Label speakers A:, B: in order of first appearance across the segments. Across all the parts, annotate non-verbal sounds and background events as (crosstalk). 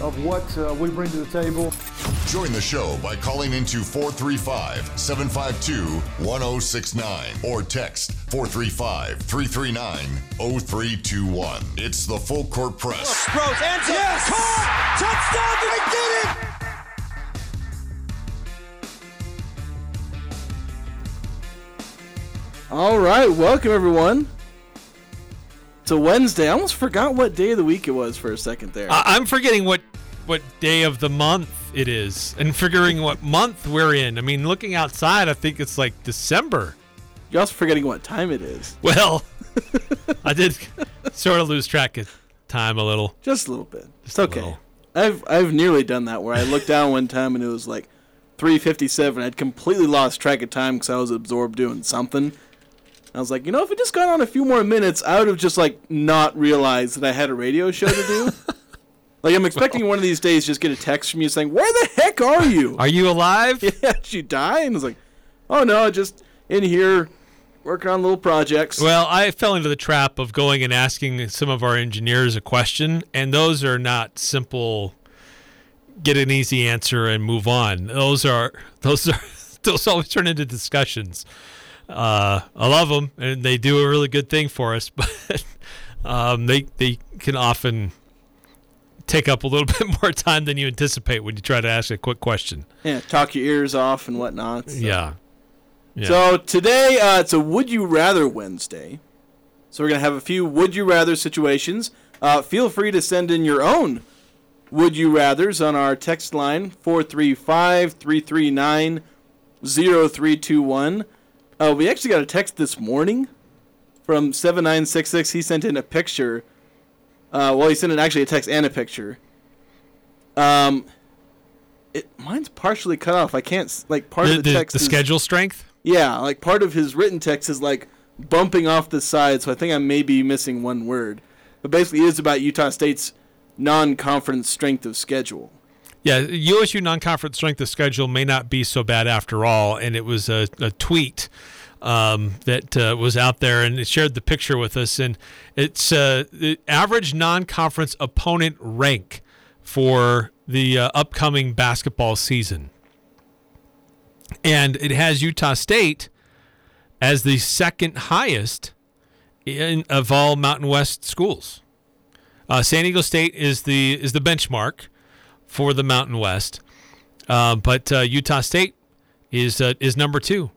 A: of what uh, we bring to the table.
B: Join the show by calling into 435-752-1069 or text 435-339-0321. It's the Full Court Press.
C: Rose and yes! Caught! Touchdown! They did it!
D: All right, welcome everyone. It's a Wednesday. I almost forgot what day of the week it was for a second there.
E: I- I'm forgetting what what day of the month it is, and figuring what month we're in. I mean, looking outside, I think it's like December.
D: You're also forgetting what time it is. (laughs)
E: Well, (laughs) I did sort of lose track of time a little.
D: Just a little bit. It's okay.
E: little.
D: I've I've nearly done that where I looked down one time and it was like 3:57. I'd completely lost track of time because I was absorbed doing something. I was like, you know, if it just got on a few more minutes, I would have just like not realized that I had a radio show to do. (laughs) like I'm expecting one of these days just get a text from you saying, "Where the heck are you?
E: Are you alive? (laughs)
D: yeah, did you die?" And it's like, "Oh no, just in here working on little projects."
E: Well, I fell into the trap of going and asking some of our engineers a question, and those are not simple. Get an easy answer and move on. Those are those are (laughs) those always turn into discussions. Uh, I love them, and they do a really good thing for us, (laughs) but um, they they can often take up a little (laughs) bit more time than you anticipate when you try to ask a quick question.
D: yeah, talk your ears off and whatnot. so.
E: Yeah. Yeah.
D: So today uh, it's a Would You Rather Wednesday. So we're gonna have a few Would You Rather situations. Uh, feel free to send in your own Would You Rather's on our text line 435-339-0321. Uh, we actually got a text this morning from 7966. He sent in a picture. Uh, well, he sent in actually a text and a picture. Um, it mine's partially cut off. I can't like part
E: the,
D: of the,
E: the-
D: text.
E: the
D: is-
E: schedule strength.
D: yeah, like part of his written text is like bumping off the side, so I think I may be missing one word. But basically, it is about Utah State's non-conference strength of schedule.
E: Yeah, USU non-conference strength of schedule may not be so bad after all, and it was a, a tweet um, that uh, was out there, and it shared the picture with us, and it's uh, the average non-conference opponent rank for the uh, upcoming basketball season, and it has Utah State as the second highest in of all Mountain West schools. Uh, San Diego State is the is the benchmark for the Mountain West, uh, but uh, Utah State is uh, is number two,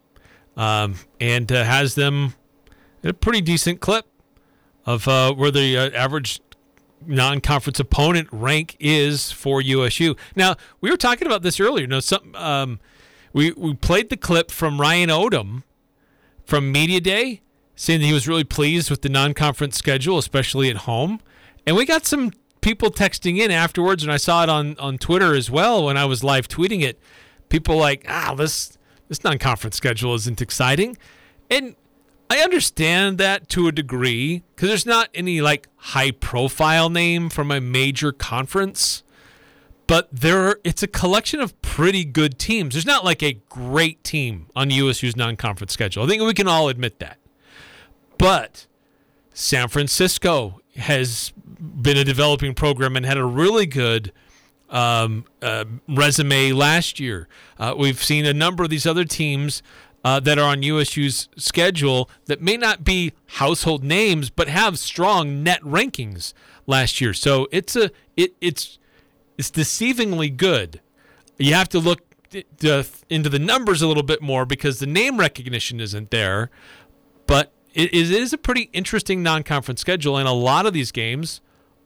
E: um, and uh, has them a pretty decent clip of uh, where the uh, average non-conference opponent rank is for USU. Now we were talking about this earlier. You know, some um, we we played the clip from Ryan Odom from Media Day, saying that he was really pleased with the non-conference schedule, especially at home. And we got some people texting in afterwards, and I saw it on, on Twitter as well when I was live tweeting it. People like, ah, this this non-conference schedule isn't exciting, and I understand that to a degree because there's not any like high-profile name from a major conference, but there it's a collection of pretty good teams. There's not like a great team on USU's non-conference schedule. I think we can all admit that, but San Francisco has been a developing program and had a really good um, uh, resume last year. Uh, we've seen a number of these other teams uh, that are on USU's schedule that may not be household names, but have strong net rankings last year. So it's a it it's it's deceivingly good. You have to look into the numbers a little bit more because the name recognition isn't there, it is, it is a pretty interesting non-conference schedule, and a lot of these games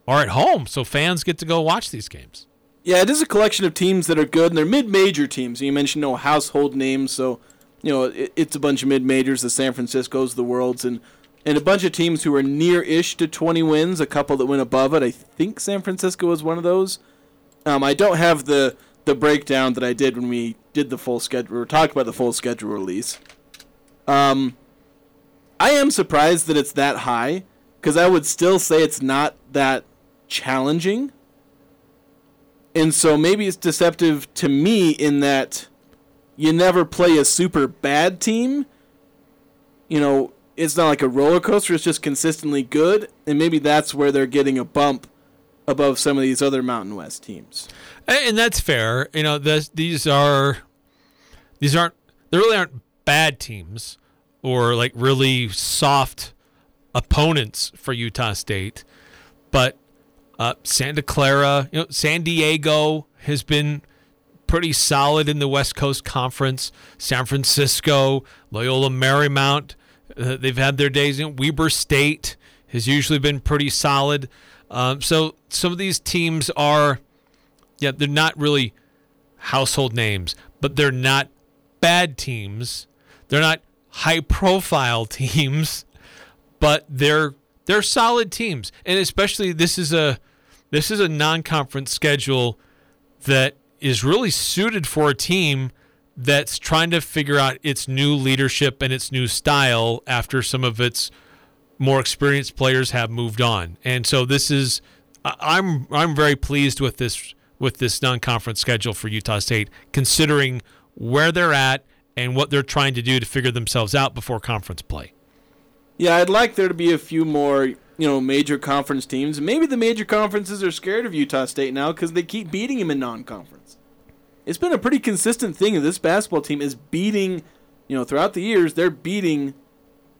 E: are at home, so fans get to go watch these games.
D: Yeah, it is a collection of teams that are good, and they're mid-major teams. You mentioned no household names, so you know it, it's a bunch of mid-majors, the San Francisco's, the Worlds, and and a bunch of teams who are near-ish to 20 wins. A couple that went above it. I think San Francisco was one of those. Um, I don't have the the breakdown that I did when we did the full schedule. or talked about the full schedule release. Um, I am surprised that it's that high because I would still say it's not that challenging. And so maybe it's deceptive to me in that you never play a super bad team. You know, it's not like a roller coaster, it's just consistently good. And maybe that's where they're getting a bump above some of these other Mountain West teams.
E: And that's fair. You know, this, these are these aren't they really aren't bad teams or like really soft opponents for Utah State, but uh, Santa Clara, you know, San Diego has been pretty solid in the West Coast Conference. San Francisco, Loyola Marymount, uh, they've had their days. You know, Weber State has usually been pretty solid. Um, so some of these teams are, yeah, they're not really household names, but they're not bad teams. They're not high profile (laughs) teams, but they're they're solid teams. And especially this is a this is a non-conference schedule that is really suited for a team that's trying to figure out its new leadership and its new style after some of its more experienced players have moved on. And so this is I'm I'm very pleased with this with this non-conference schedule for Utah State considering where they're at and what they're trying to do to figure themselves out before conference play.
D: Yeah, I'd like there to be a few more, you know, major conference teams. Maybe the major conferences are scared of Utah State now because they keep beating them in non-conference. It's been a pretty consistent thing of this basketball team is beating, you know, throughout the years they're beating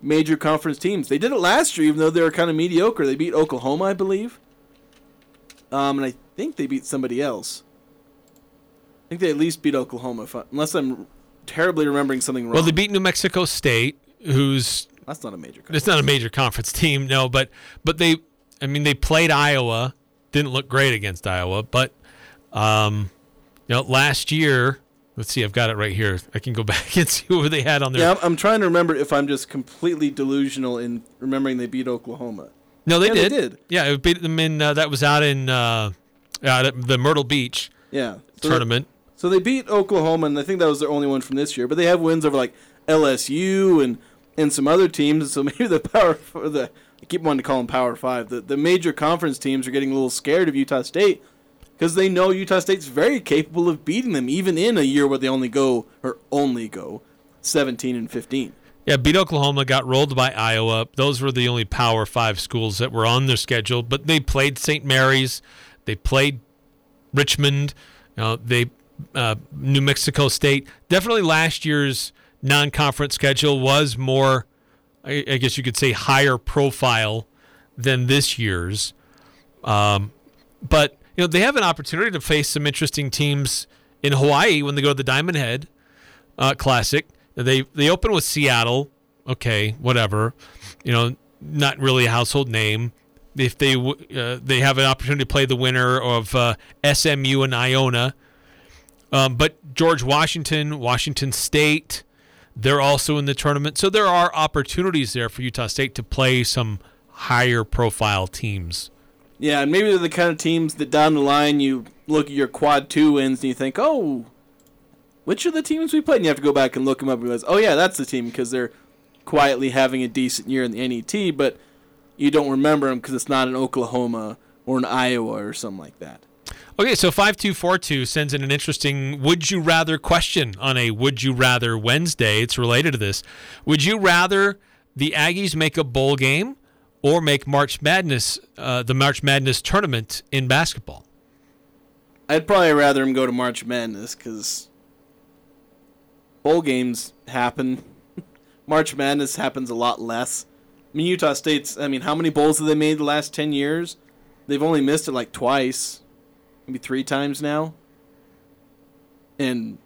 D: major conference teams. They did it last year, even though they were kind of mediocre. They beat Oklahoma, I believe. Um, and I think they beat somebody else. I think they at least beat Oklahoma, unless I'm terribly remembering something wrong.
E: Well, they beat New Mexico State, who's
D: that's not a major.
E: Conference. It's not a major conference team, no. But but they, I mean, they played Iowa. Didn't look great against Iowa, but um, you know, last year. Let's see, I've got it right here. I can go (laughs) back and see who they had on there.
D: Yeah, I'm trying to remember if I'm just completely delusional in remembering they beat Oklahoma.
E: No, they
D: yeah,
E: did.
D: They did.
E: Yeah, it beat them in. Uh, that was out in uh, out at the Myrtle Beach.
D: Yeah,
E: so tournament.
D: So they beat Oklahoma, and I think that was their only one from this year. But they have wins over like LSU and and some other teams. So (laughs) maybe the power for the I keep wanting to call them Power Five. The the major conference teams are getting a little scared of Utah State because they know Utah State's very capable of beating them, even in a year where they only go or only go seventeen and fifteen.
E: Yeah, beat Oklahoma, got rolled by Iowa. Those were the only Power Five schools that were on their schedule. But they played St. Mary's, they played Richmond, you know, they uh, New Mexico State. Definitely last year's non-conference schedule was more, I, I guess you could say, higher profile than this year's. Um, but you know they have an opportunity to face some interesting teams in Hawaii when they go to the Diamond Head uh, Classic. They they open with Seattle. Okay, whatever. You know, not really a household name. If they uh, they have an opportunity to play the winner of uh, SMU and Iona, um, but George Washington, Washington State, they're also in the tournament. So there are opportunities there for Utah State to play some higher profile teams.
D: Yeah, and maybe they're the kind of teams that down the line you look at your quad two wins and you think, oh, which are the teams we played? And you have to go back and look them up and realize, oh, yeah, that's the team because they're quietly having a decent year in the NET, but you don't remember them because it's not an Oklahoma or an Iowa or something like that.
E: Okay, so 5242 sends in an interesting would you rather question on a would you rather Wednesday. It's related to this. Would you rather the Aggies make a bowl game or make March Madness, uh, the March Madness tournament in basketball?
D: I'd probably rather them go to March Madness because bowl games happen. (laughs) March Madness happens a lot less. I mean, Utah State's, I mean, how many bowls have they made the last 10 years? They've only missed it like twice maybe three times now, and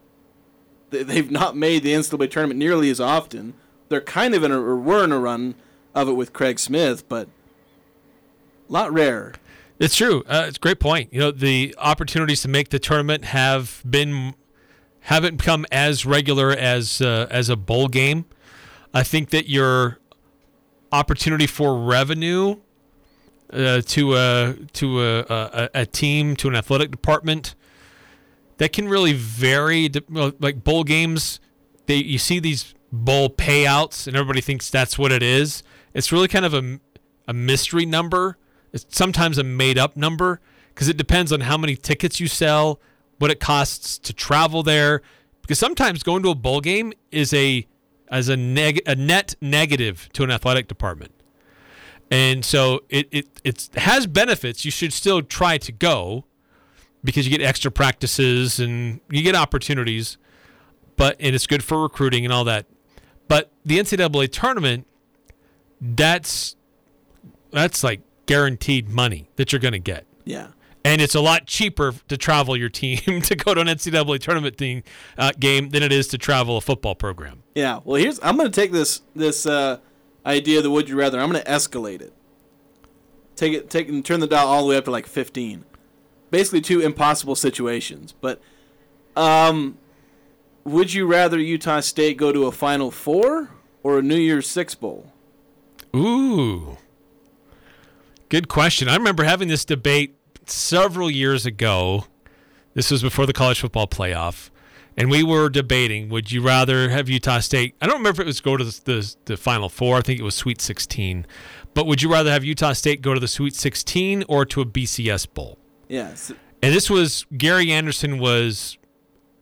D: they've not made the NCAA tournament nearly as often. They're kind of in a or were in a run of it with Craig Smith, but a lot rare.
E: It's true. Uh, it's a great point. You know, the opportunities to make the tournament have been haven't become as regular as uh, as a bowl game. I think that your opportunity for revenue uh, to a to a, a, a team to an athletic department that can really vary. Like bowl games, they you see these bowl payouts, and everybody thinks that's what it is. It's really kind of a a mystery number. It's sometimes a made up number because it depends on how many tickets you sell, what it costs to travel there. Because sometimes going to a bowl game is a as a neg- a net negative to an athletic department. And so it, it it has benefits. You should still try to go because you get extra practices and you get opportunities, but and it's good for recruiting and all that. But the NCAA tournament, that's that's like guaranteed money that you're going to get,
D: Yeah.
E: and it's a lot cheaper to travel your team (laughs) to go to an NCAA tournament thing, uh, game than it is to travel a football program.
D: Yeah. Well, here's I'm going to take this this uh, idea of the would you rather. I'm going to escalate it. Take it take and turn the dial all the way up to like 15. Basically two impossible situations, but um would you rather Utah State go to a Final 4 or a New Year's 6 bowl?
E: Ooh. Good question. I remember having this debate several years ago. This was before the college football playoff. And we were debating would you rather have Utah State? I don't remember if it was go to the, the, the Final Four. I think it was Sweet 16. But would you rather have Utah State go to the Sweet 16 or to a BCS Bowl?
D: Yes.
E: And this was Gary Anderson was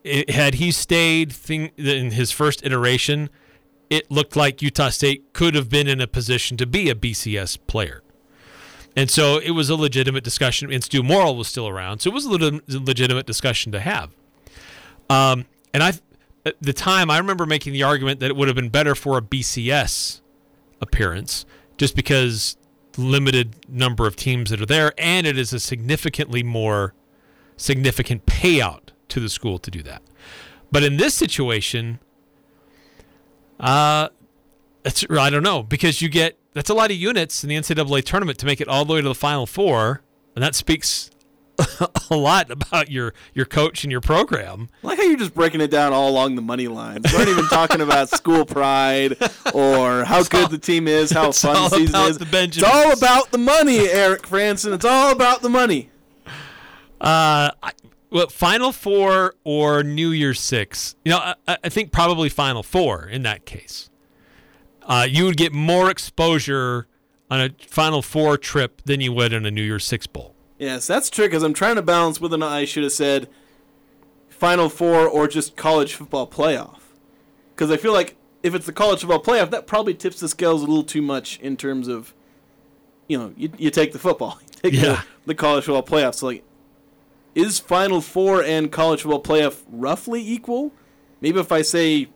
E: it, had he stayed thing, in his first iteration, it looked like Utah State could have been in a position to be a BCS player. And so it was a legitimate discussion. And Stu Morrill was still around, so it was a legitimate discussion to have. Um, and I, at the time, I remember making the argument that it would have been better for a BCS appearance, just because limited number of teams that are there, and it is a significantly more significant payout to the school to do that. But in this situation, uh, it's I don't know because you get that's a lot of units in the NCAA tournament to make it all the way to the Final Four, and that speaks (laughs) a lot about your your coach and your program.
D: I like how you're just breaking it down all along the money lines. We aren't even talking about (laughs) school pride or how good the team is, how fun the season is.
E: the
D: it's all about the money, Eric Frandsen. It's all about the money.
E: Uh, I, well, Final Four or New Year's Six. You know, I, I think probably Final Four in that case. Uh, you would get more exposure on a Final Four trip than you would in a New Year's Six bowl.
D: Yes, that's true because I'm trying to balance whether or not I should have said Final Four or just college football playoff. Because I feel like if it's the college football playoff, that probably tips the scales a little too much in terms of, you know, you, you take the football, (laughs) you take
E: Yeah.
D: the, the college football playoff. So, like, is Final Four and college football playoff roughly equal? Maybe if I say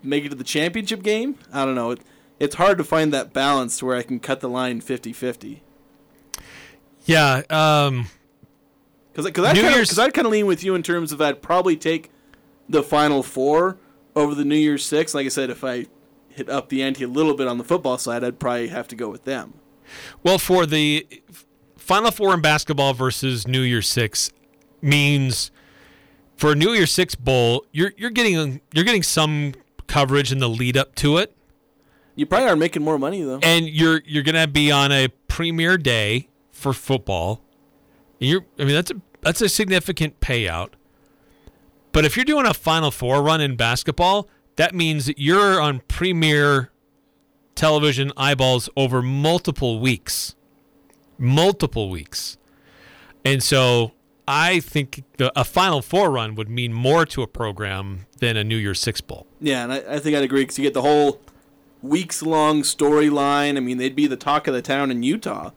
D: make it to the championship game? I don't know. It, it's hard to find that balance to where I can cut the line 50 50.
E: Yeah. Um,
D: Because because I
E: New
D: kind of
E: Year's-
D: because I'd kind of lean with you in terms of I'd probably take the final four over the New Year's Six. Like I said, if I hit up the ante a little bit on the football side, I'd probably have to go with them.
E: well, for the Final Four in basketball versus New Year's Six means for a New Year's Six bowl, you're you're getting you're getting some coverage in the lead up to it.
D: You probably are making more money though.
E: and you're you're gonna be on a premier day for football. You're, I mean, that's a that's a significant payout. But if you're doing a Final Four run in basketball, that means that you're on premier television eyeballs over multiple weeks, multiple weeks, and so I think the, a Final Four run would mean more to a program than a New Year's Six bowl.
D: Yeah, and I, I think I'd agree because you get the whole weeks long storyline. I mean, they'd be the talk of the town in Utah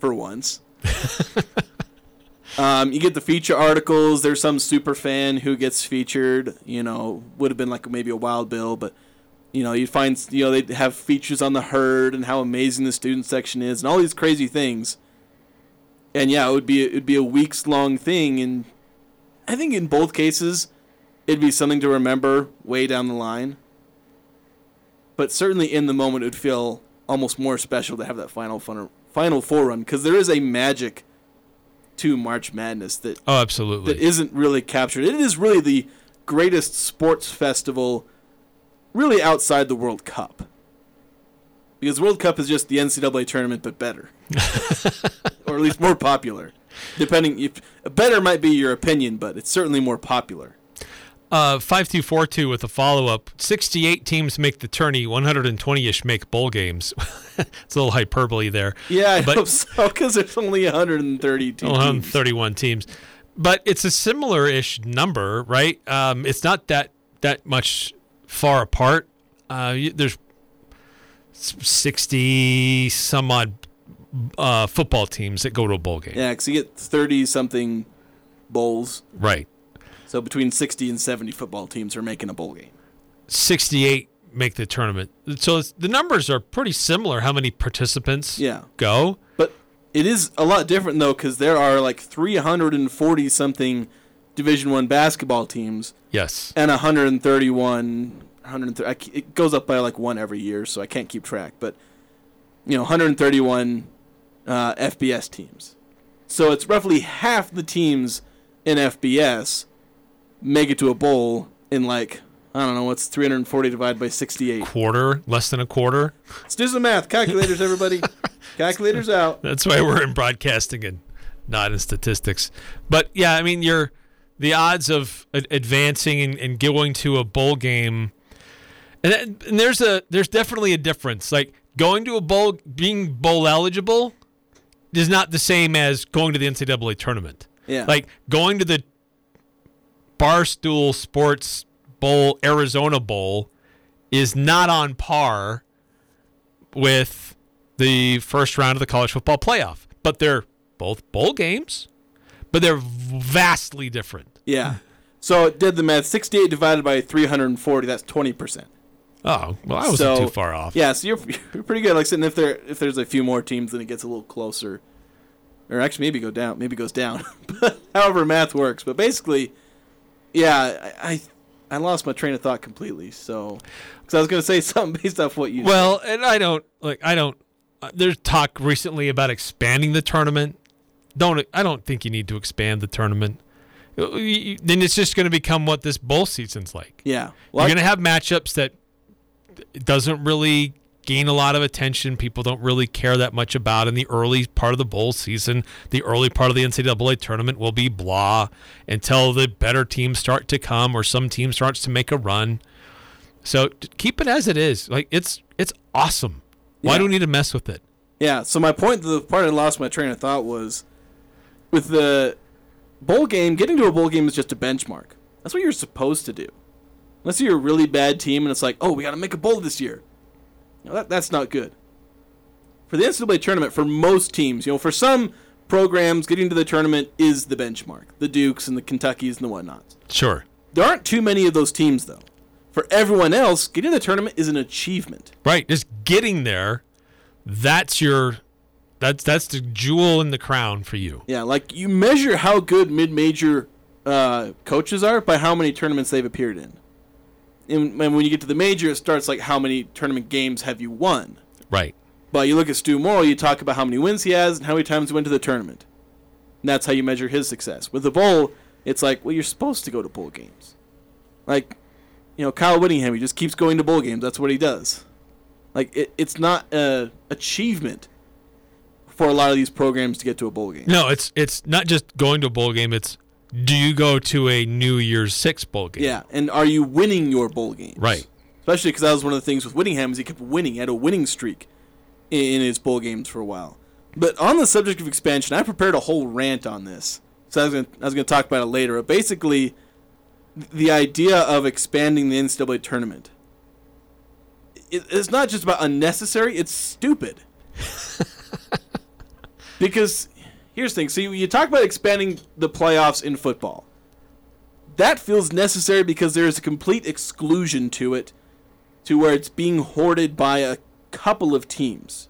D: for once. (laughs) um, you get the feature articles. There's some super fan who gets featured. You know, would have been like maybe a Wild Bill, but you know, you'd find you know they'd have features on the herd and how amazing the student section is and all these crazy things. And yeah, it would be it'd be a weeks long thing, and I think in both cases, it'd be something to remember way down the line. But certainly in the moment, it would feel almost more special to have that final fun, final four run because there is a magic to March Madness that
E: Oh, absolutely.
D: that isn't really captured. It is really the greatest sports festival, really outside the World Cup. Because World Cup is just the NCAA tournament, but better, (laughs) or at least more popular. Depending, if better might be your opinion, but it's certainly more popular.
E: Uh, five two four two with a follow up. Sixty eight teams make the tourney. One hundred and twenty ish make bowl games. (laughs) it's a little hyperbole there.
D: Yeah, I
E: but
D: hope so because there's only 132
E: one hundred
D: teams.
E: thirty one teams, but it's a similar ish number, right? Um, it's not that that much far apart. Uh, there's sixty some odd uh, football teams that go to a bowl game.
D: Yeah, because you get 30 something bowls.
E: Right.
D: So between 60 and 70 football teams are making a bowl game.
E: 68 make the tournament. So it's, the numbers are pretty similar. How many participants
D: Yeah.
E: go?
D: But it is a lot different though because there are like 340 something Division One basketball teams
E: Yes.
D: and 131. 130. It goes up by like one every year, so I can't keep track. But you know, 131 uh, FBS teams. So it's roughly half the teams in FBS make it to a bowl in like I don't know what's 340 divided by 68.
E: Quarter, less than a quarter.
D: Let's do some math. Calculators, everybody. (laughs) Calculators out.
E: That's why we're in broadcasting and not in statistics. But yeah, I mean, you're the odds of advancing and, and going to a bowl game, and, that- and there's a there's definitely a difference. Like going to a bowl, being bowl eligible, is not the same as going to the NCAA tournament.
D: Yeah.
E: Like going to the Barstool Sports Bowl, Arizona Bowl, is not on par with the first round of the college football playoff. But they're both bowl games, but they're vastly different.
D: Yeah. So it did the math. 68 divided by 340. That's 20 percent.
E: Oh, well, I wasn't
D: so,
E: too far off.
D: Yeah, so you're, you're pretty good. Like if there if there's a few more teams, then it gets a little closer, or actually maybe go down. Maybe goes down. (laughs) but however math works. But basically, yeah, I, I I lost my train of thought completely. So because I was gonna say (laughs) something based off what you.
E: Well, and I don't like I don't. Uh, there's talk recently about expanding the tournament. Don't I don't think you need to expand the tournament. Uh, you- you- Then it's just going to become what this bowl season's like.
D: yeah. Well,
E: You're going to have matchups that doesn't really gain a lot of attention. People don't really care that much about in the early part of the bowl season. The early part of the NCAA tournament will be blah until the better teams start to come or some team starts to make a run. So keep it as it is. Like it's it's awesome. Why
D: Yeah.
E: do we need to mess with it?
D: Yeah, so my point, the part I lost my train of thought was with the bowl game, getting to a bowl game is just a benchmark. That's what you're supposed to do. Unless you're a really bad team and it's like, oh, we got to make a bowl this year. Know, that, that's not good. For the NCAA tournament, for most teams, you know, for some programs, getting to the tournament is the benchmark. The Dukes and the Kentuckies and the whatnots.
E: Sure.
D: There aren't too many of those teams, though. For everyone else, getting to the tournament is an achievement.
E: Right. Just getting there, that's your that's that's the jewel in the crown for you.
D: Yeah, like you measure how good mid-major uh, coaches are by how many tournaments they've appeared in. And, and when you get to the major, it starts like how many tournament games have you won.
E: Right.
D: But you look at Stu Morrill, you talk about how many wins he has and how many times he went to the tournament. And that's how you measure his success. With the bowl, it's like, well, you're supposed to go to bowl games. Like, you know, Kyle Whittingham, he just keeps going to bowl games. That's what he does. Like, it, it's not a achievement for a lot of these programs to get to a bowl game.
E: No, it's it's not just going to a bowl game. It's do you go to a New Year's Six bowl game?
D: Yeah, and are you winning your bowl games?
E: Right.
D: Especially because that was one of the things with Whittingham is he kept winning. He had a winning streak in, his bowl games for a while. But on the subject of expansion, I prepared a whole rant on this. So I was gonna, I was going to talk about it later. But basically, the idea of expanding the NCAA tournament, it, it's not just about unnecessary. It's stupid. (laughs) because here's the thing. See, you, talk about expanding the playoffs in football that feels necessary because there is a complete exclusion to it to where it's being hoarded by a couple of teams.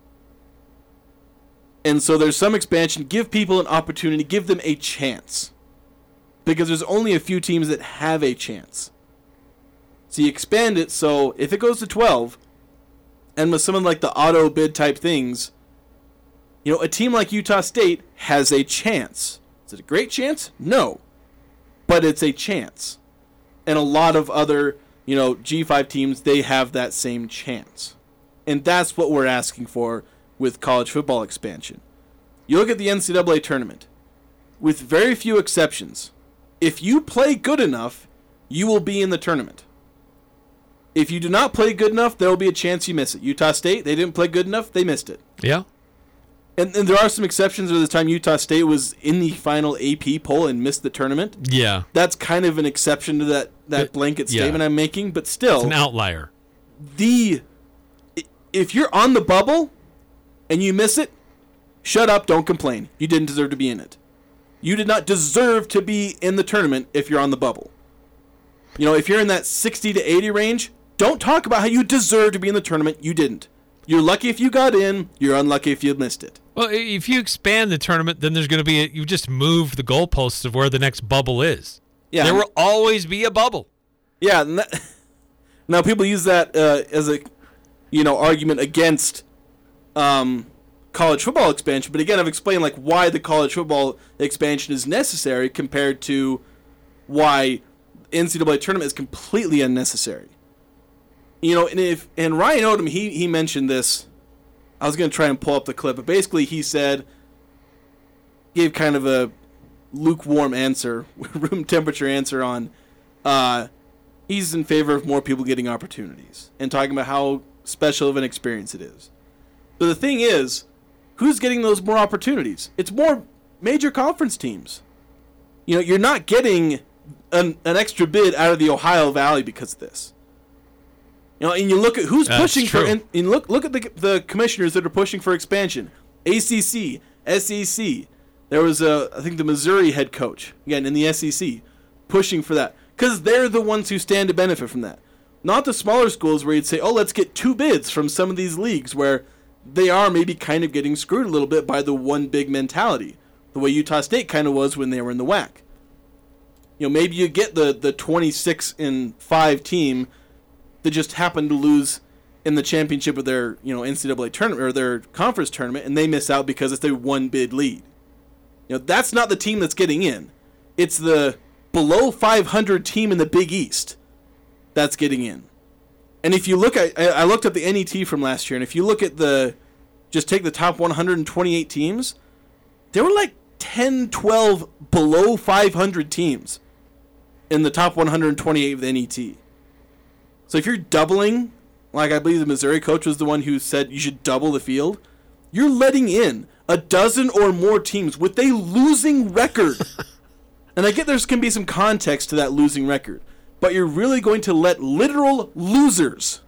D: And so there's some expansion. Give people an opportunity, give them a chance. Because there's only a few teams that have a chance. So you expand it so if it goes to 12, and with someone like the auto bid type things, you know, a team like Utah State has a chance. Is it a great chance? No but it's a chance. And a lot of other, you know, G5 teams, they have that same chance. And that's what we're asking for with college football expansion. You look at the NCAA tournament, with very few exceptions, if you play good enough, you will be in the tournament. If you do not play good enough, there will be a chance you miss it. Utah State, they didn't play good enough, they missed it.
E: Yeah.
D: And, and there are some exceptions. There the time Utah State was in the final AP poll and missed the tournament.
E: Yeah.
D: That's kind of an exception to that, that
E: It-
D: blanket
E: yeah.
D: statement I'm making. But still,
E: It's an outlier.
D: the if you're on the bubble and you miss it, shut up, don't complain. You didn't deserve to be in it. You did not deserve to be in the tournament if you're on the bubble. You know, if you're in that 60 to 80 range, don't talk about how you deserve to be in the tournament. You didn't. You're lucky if you got in, you're unlucky if you missed it.
E: Well, if you expand the tournament, then there's going to be a, you just move the goalposts of where the next bubble is.
D: Yeah.
E: There will always be a bubble.
D: Yeah. and that- (laughs) now people use that uh, as a, you know, argument against um, college football expansion. But again, I've explained like why the college football expansion is necessary compared to why NCAA tournament is completely unnecessary. You know, and if and Ryan Odom he he mentioned this. I was going to try and pull up the clip, but basically he said gave kind of a lukewarm answer, (laughs) room temperature answer on uh, he's in favor of more people getting opportunities and talking about how special of an experience it is. But the thing is, who's getting those more opportunities? It's more major conference teams. You know, you're not getting an, an extra bid out of the Ohio Valley because of this. You know, and you look at who's
E: That's
D: pushing for, and, and look look at the the commissioners that are pushing for expansion. ACC, SEC. There was a, I think the Missouri head coach again in the SEC, pushing for that because they're the ones who stand to benefit from that. Not the smaller schools where you'd say, oh, let's get two bids from some of these leagues where they are maybe kind of getting screwed a little bit by the one big mentality, the way Utah State kind of was when they were in the WAC. You know, maybe you get the the 26 and five team that just happened to lose in the championship of their you know NCAA tournament or their conference tournament, and they miss out because it's their one bid lead. You know, that's not the team that's getting in. It's the below 500 team in the Big East that's getting in. And if you look at, I I looked up the NET from last year, and if you look at the, just take the top 128 teams, there were like 10, 12 below 500 teams in the top 128 of the NET. So if you're doubling, like I believe the Missouri coach was the one who said you should double the field, you're letting in a dozen or more teams with a losing record. (laughs) and I get there's can be some context to that losing record, but you're really going to let literal losers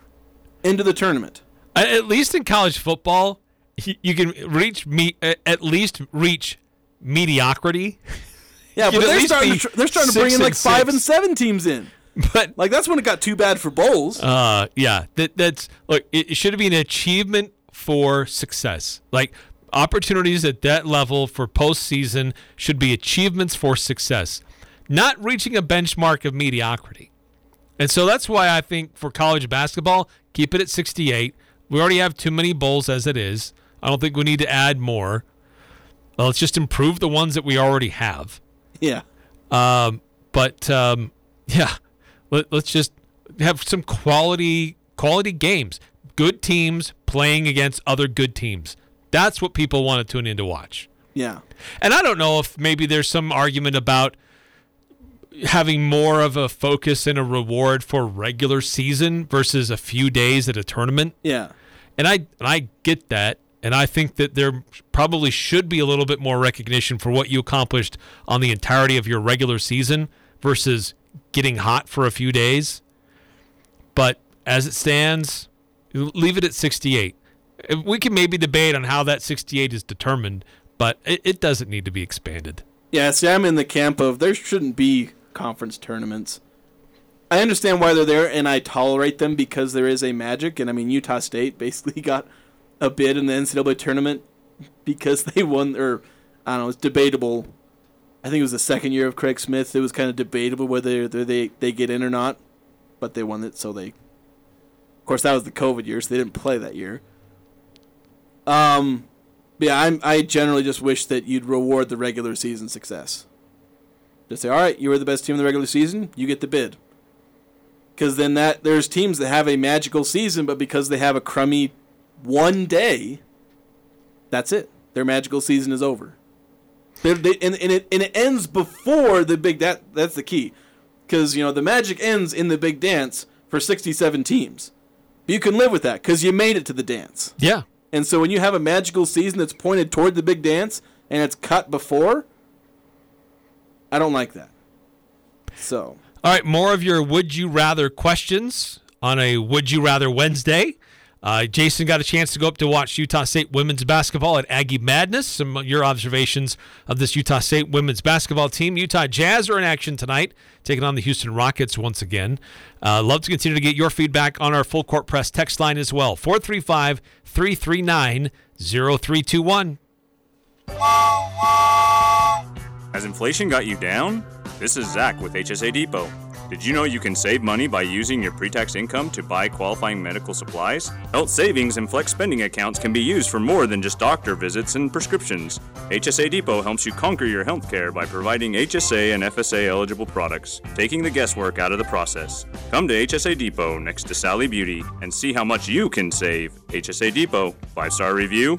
D: into the tournament.
E: At least in college football, you can reach me at least reach mediocrity.
D: Yeah, (laughs) but they're starting,
E: be
D: to they're starting to bring in like
E: and
D: five and seven teams in.
E: But
D: Like that's when it got too bad for bowls.
E: uh, yeah, that that's look. It, should be an achievement for success. Like opportunities at that level for postseason should be achievements for success, not reaching a benchmark of mediocrity. And so that's why I think for college basketball, keep it at 68. We already have too many bowls as it is. I don't think we need to add more. Uh, let's just improve the ones that we already have.
D: yeah.
E: Um, but um, (laughs) yeah, Let, let's just have some quality quality games. Good teams playing against other good teams. That's what people want to tune in to watch.
D: Yeah.
E: And I don't know if maybe there's some argument about having more of a focus and a reward for regular season versus a few days at a tournament.
D: Yeah.
E: And I and I get that. And I think that there probably should be a little bit more recognition for what you accomplished on the entirety of your regular season versus getting hot for a few days. But as it stands, leave it at 68. We can maybe debate on how that 68 is determined, but it, it doesn't need to be expanded.
D: Yeah, see, I'm in the camp of there shouldn't be conference tournaments. I understand why they're there, and I tolerate them because there is a magic. And I mean, Utah State (laughs) basically got a bid in the NCAA tournament because they won, or I don't know, it's debatable. I think it was the second year of Craig Smith. It was kind of debatable whether they they, get in or not, but they won it, so they. Of course, that was the COVID year, so they didn't play that year. Um, yeah, I'm, I generally just wish that you'd reward the regular season success. Just say, all right, you were the best team in the regular season, you get the bid. Because then that there's teams that have a magical season, but because they have a crummy one day, that's it. Their magical season is over. They, they, and, and, it, and it ends before the big that that's the key. because you know the magic ends in the big dance for 67 teams. But you can live with that because you made it to the dance.
E: Yeah.
D: And so when you have a magical season that's pointed toward the big dance and it's cut before, I don't like that. So
E: All right, more of your would you rather questions on a would you rather Wednesday. Uh, Jason got a chance to go up to watch Utah State women's basketball at Aggie Madness. Some of your observations of this Utah State women's basketball team. Utah Jazz are in action tonight, taking on the Houston Rockets once again. Uh, love to continue to get your feedback on our full court press text line as well 435 339 0321.
F: Has inflation got you down? This is Zach with HSA Depot. Did you know you can save money by using your pre tax income to buy qualifying medical supplies? Health savings and flex spending accounts can be used for more than just doctor visits and prescriptions. HSA Depot helps you conquer your health care by providing HSA and FSA eligible products, taking the guesswork out of the process. Come to HSA Depot next to Sally Beauty and see how much you can save. HSA Depot, five star review,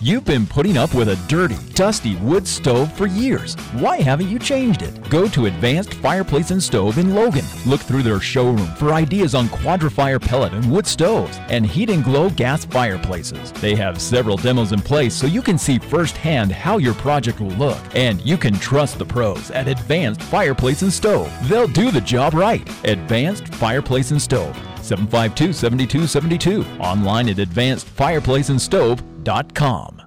G: You've been putting up with a dirty, dusty wood stove for years. Why haven't you changed it? Go to Advanced Fireplace and Stove in Logan. Look through their showroom for ideas on Quadra-Fire pellet and wood stoves and Heat & Glo gas fireplaces. They have several demos in place so you can see firsthand how your project will look. And you can trust the pros at Advanced Fireplace and Stove. They'll do the job right. Advanced Fireplace and Stove. 752 7272. Online at advancedfireplaceandstove.com.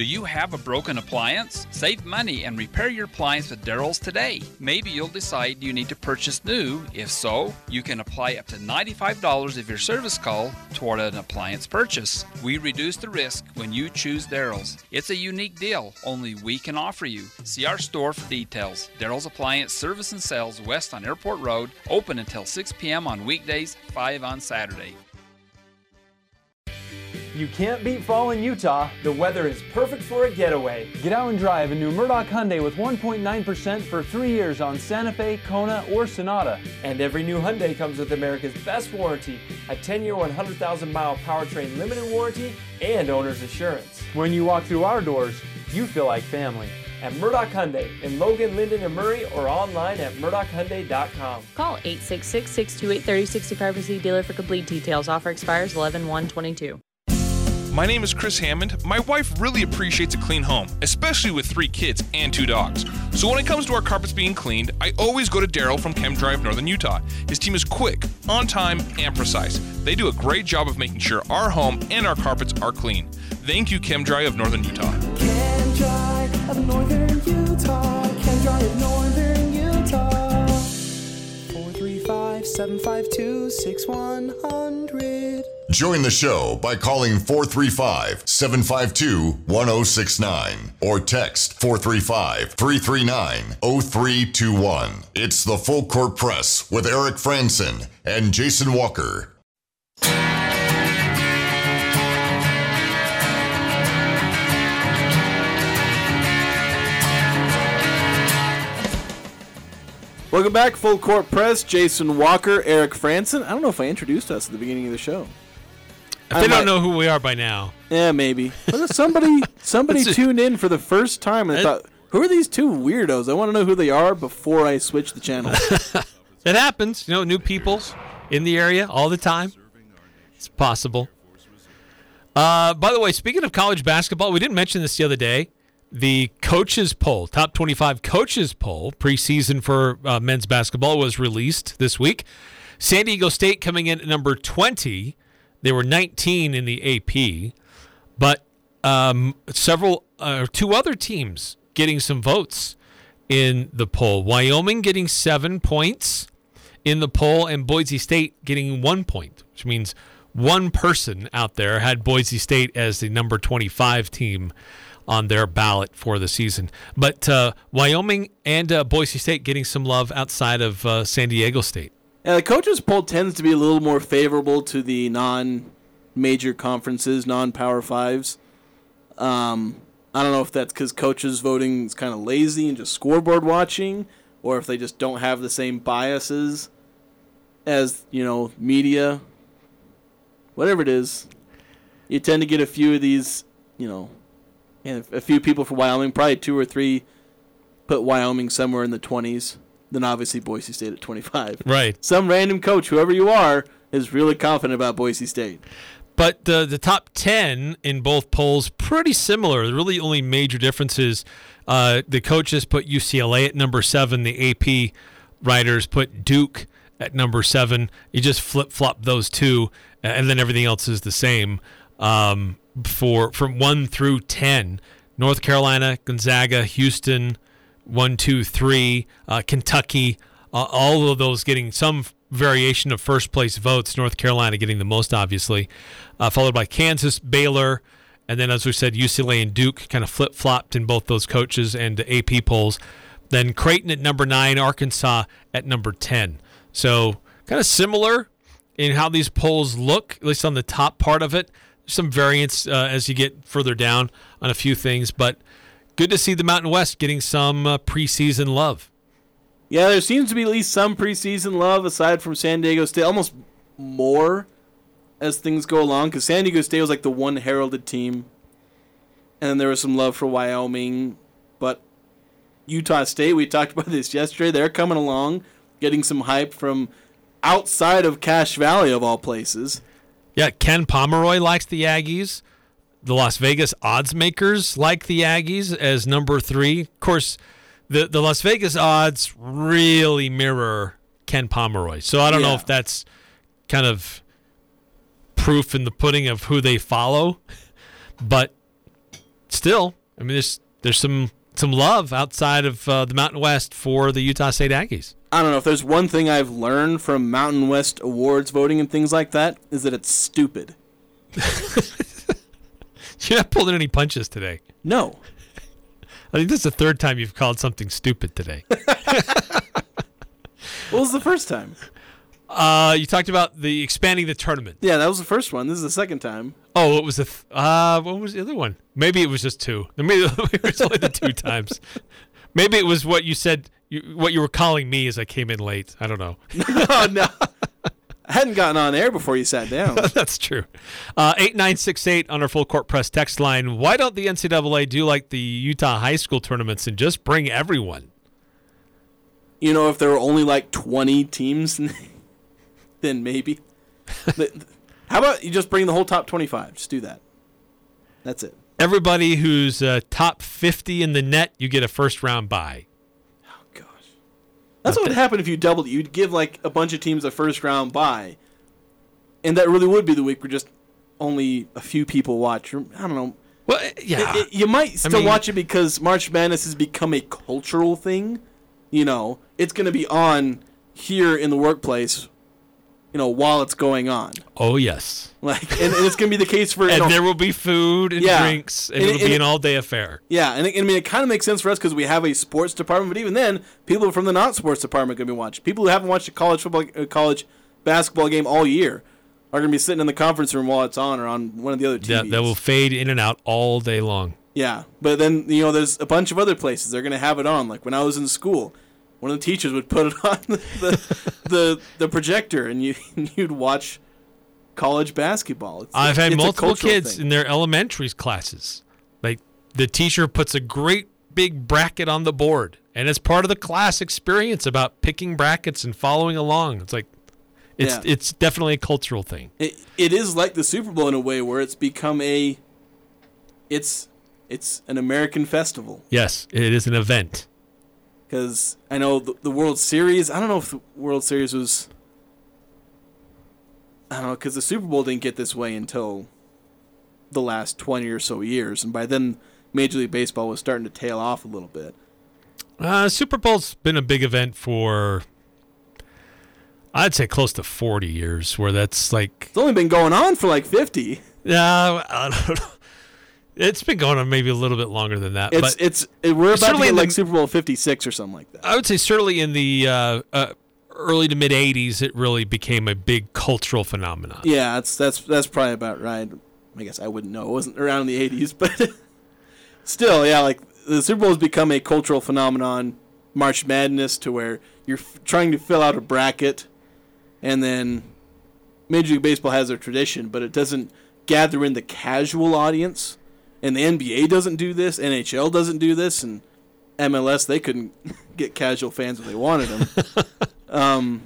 H: Do you have a broken appliance? Save money and repair your appliance with Daryl's today. Maybe you'll decide you need to purchase new. If so, you can apply up to $95 of your service call toward an appliance purchase. We reduce the risk when you choose Daryl's. It's a unique deal only we can offer you. See our store for details. Daryl's Appliance Service and Sales west on Airport Road, open until 6 p.m. on weekdays, 5 on Saturday.
I: You can't beat fall in Utah. The weather is perfect for a getaway. Get out and drive a new Murdoch Hyundai with 1.9% for three years on Santa Fe, Kona, or Sonata. And every new Hyundai comes with America's best warranty, a 10-year, 100,000-mile powertrain limited warranty, and owner's assurance. When you walk through our doors, you feel like family. At Murdoch Hyundai in Logan, Lindon, and Murray, or online at murdochhyundai.com.
J: Call 866-628-3065 to see dealer for complete details. Offer expires 11-122.
K: My name is Chris Hammond. My wife really appreciates a clean home, especially with three kids and two dogs. So when it comes to our carpets being cleaned, I always go to Daryl from Chem-Dry Northern Utah. His team is quick, on time, and precise. They do a great job of making sure our home and our carpets are clean. Thank you, Chem of Northern Utah.
C: Chem of Northern Utah. Chem of Northern 752 6100.
B: Join the show by calling 435 752 1069 or text 435 339 0321. It's the Full Court Press with Eric Frandsen and Jason Walker.
D: Welcome back, Full Court Press. Jason Walker, Eric Frandsen. I don't know if I introduced us at the beginning of the show.
E: If they don't know who we are by now.
D: Yeah, maybe. (laughs) But somebody somebody tuned in for the first time and thought, "Who are these two weirdos? I want to know who they are before I switch the channel." (laughs)
E: It happens, you know, new people's in the area all the time. It's possible. Uh, by the way, speaking of college basketball, we didn't mention this the other day. The coaches poll, top 25 coaches poll, preseason for uh, men's basketball was released this week. San Diego State coming in at number 20. They were 19 in the AP, but um, several, uh, two other teams getting some votes in the poll. Wyoming getting seven points in the poll, and Boise State getting one point, which means one person out there had Boise State as the number 25 team on their ballot for the season. But uh, Wyoming and uh, Boise State getting some love outside of uh, San Diego State.
D: Yeah, the coaches poll tends to be a little more favorable to the non-major conferences, non-power fives. Um, I don't know if that's because coaches voting is kind of lazy and just scoreboard watching, or if they just don't have the same biases as you know media. Whatever it is, you tend to get a few of these, you know, And a few people from Wyoming, probably two or three, put Wyoming somewhere in the 20s. Then obviously Boise State at 25.
E: Right.
D: Some random coach, whoever you are, is really confident about Boise State.
E: But the the top ten in both polls pretty similar. The really only major differences. Uh, the coaches put UCLA at number seven. The AP writers put Duke at number seven. You just flip flop those two, and then everything else is the same. Um, for from one through ten, North Carolina, Gonzaga, Houston, one, two, three, uh, Kentucky, uh, all of those getting some variation of first place votes. North Carolina getting the most, obviously, uh, followed by Kansas, Baylor, and then as we said, UCLA and Duke kind of flip flopped in both those coaches and AP polls. Then Creighton at number nine, Arkansas at number ten. So kind of similar in how these polls look, at least on the top part of it. Some variance uh, as you get further down on a few things, but good to see the Mountain West getting some uh, preseason love.
D: Yeah, there seems to be at least some preseason love aside from San Diego State, almost more as things go along because San Diego State was like the one heralded team, and then there was some love for Wyoming, but Utah State, we talked (laughs) about this yesterday, they're coming along, getting some hype from outside of Cache Valley of all places.
E: Yeah, Ken Pomeroy likes the Aggies. The Las Vegas odds makers like the Aggies as number three. Of course, the the Las Vegas odds really mirror Ken Pomeroy. So I don't know if that's kind of proof in the pudding of who they follow, but still, I mean, there's there's some some love outside of uh, the Mountain West for the Utah State Aggies.
D: I don't know if there's one thing I've learned from Mountain West awards voting and things like that is that it's stupid. (laughs)
E: You're not pulling any punches today.
D: No.
E: I think this is the third time you've called something stupid today. (laughs)
D: What was the first time?
E: Uh, you talked about the expanding the tournament.
D: Yeah, that was the first one. This is the second time.
E: Oh, what was the th- uh what was the other one? Maybe it was just two. Maybe (laughs) it was only the two times. Maybe it was what you said you, what you were calling me as I came in late. I don't know. (laughs)
D: oh no. I hadn't gotten on air before you sat down. (laughs)
E: That's true. Uh, 8968 on our full court press text line. Why don't the NCAA do like the Utah high school tournaments and just bring everyone?
D: You know, if there were only like 20 teams, (laughs) then maybe. How about you just bring the whole top 25? Just do that. That's it.
E: Everybody who's uh, top 50 in the net, you get a first round bye.
D: That's what would happen if you doubled it. You'd give like a bunch of teams a first round bye, and that really would be the week where just only a few people watch. I don't know.
E: Well, eh, yeah.
D: It- it- you might still
E: mean-
D: watch it because March Madness has become a cultural thing. You know, it's going to be on here in the workplace. You know, while it's going on,
E: Oh, yes.
D: like, and, and it's to be the case for. (laughs)
E: And
D: know-
E: there will be food and
D: Yeah.
E: drinks, and,
D: And-
E: it'll
D: and
E: be
D: it-
E: an all day affair.
D: Yeah, and it, I mean it kind of makes sense for us because we have a sports department. But even then, people from the not sports department are to be watching. People who haven't watched a college football, uh, college basketball game all year are to be sitting in the conference room while it's on or on one of the other TVs.
E: Yeah, that will fade in and out all day long.
D: Yeah, but then you know, there's a bunch of other places they're to have it on. Like when I was in school, one of the teachers would put it (laughs) on the the, the, the projector, and you (laughs) you'd watch college basketball. It's,
E: I've had multiple kids
D: thing.
E: in their elementary classes. Like the teacher puts a great big bracket on the board, and it's part of the class experience about picking brackets and following along. It's like it's
D: Yeah.
E: it's definitely a cultural thing.
D: It, it is like the Super Bowl in a way where it's become a it's it's an American festival
E: Yes, it is an event.
D: Because I know the, the World Series. I don't know if the World Series was. I don't know because the Super Bowl didn't get this way until the last twenty or so years, and by then Major League Baseball was starting to tail off a little bit.
E: Uh, Super Bowl's been a big event for I'd say close to 40 years where that's like
D: It's only been going on for like fifty.
E: yeah, I don't know. It's been going on maybe a little bit longer than that,
D: It's
E: but
D: it's it, we're about to
E: certainly
D: get like
E: the-
D: Super Bowl fifty six or something like that.
E: I would say certainly in the uh, uh, early to mid 80s it really became a big cultural phenomenon.
D: Yeah, that's that's that's probably about right. I guess I wouldn't know. It wasn't around in the '80s, (laughs) but still, yeah. Like the Super Bowl has become a cultural phenomenon. March Madness to where you're f- trying to fill out a bracket, and then Major League Baseball has their tradition, but it doesn't gather in the casual audience. And the NBA doesn't do this, NHL doesn't do this, and MLS they couldn't (laughs) get casual fans if they wanted them. (laughs) um,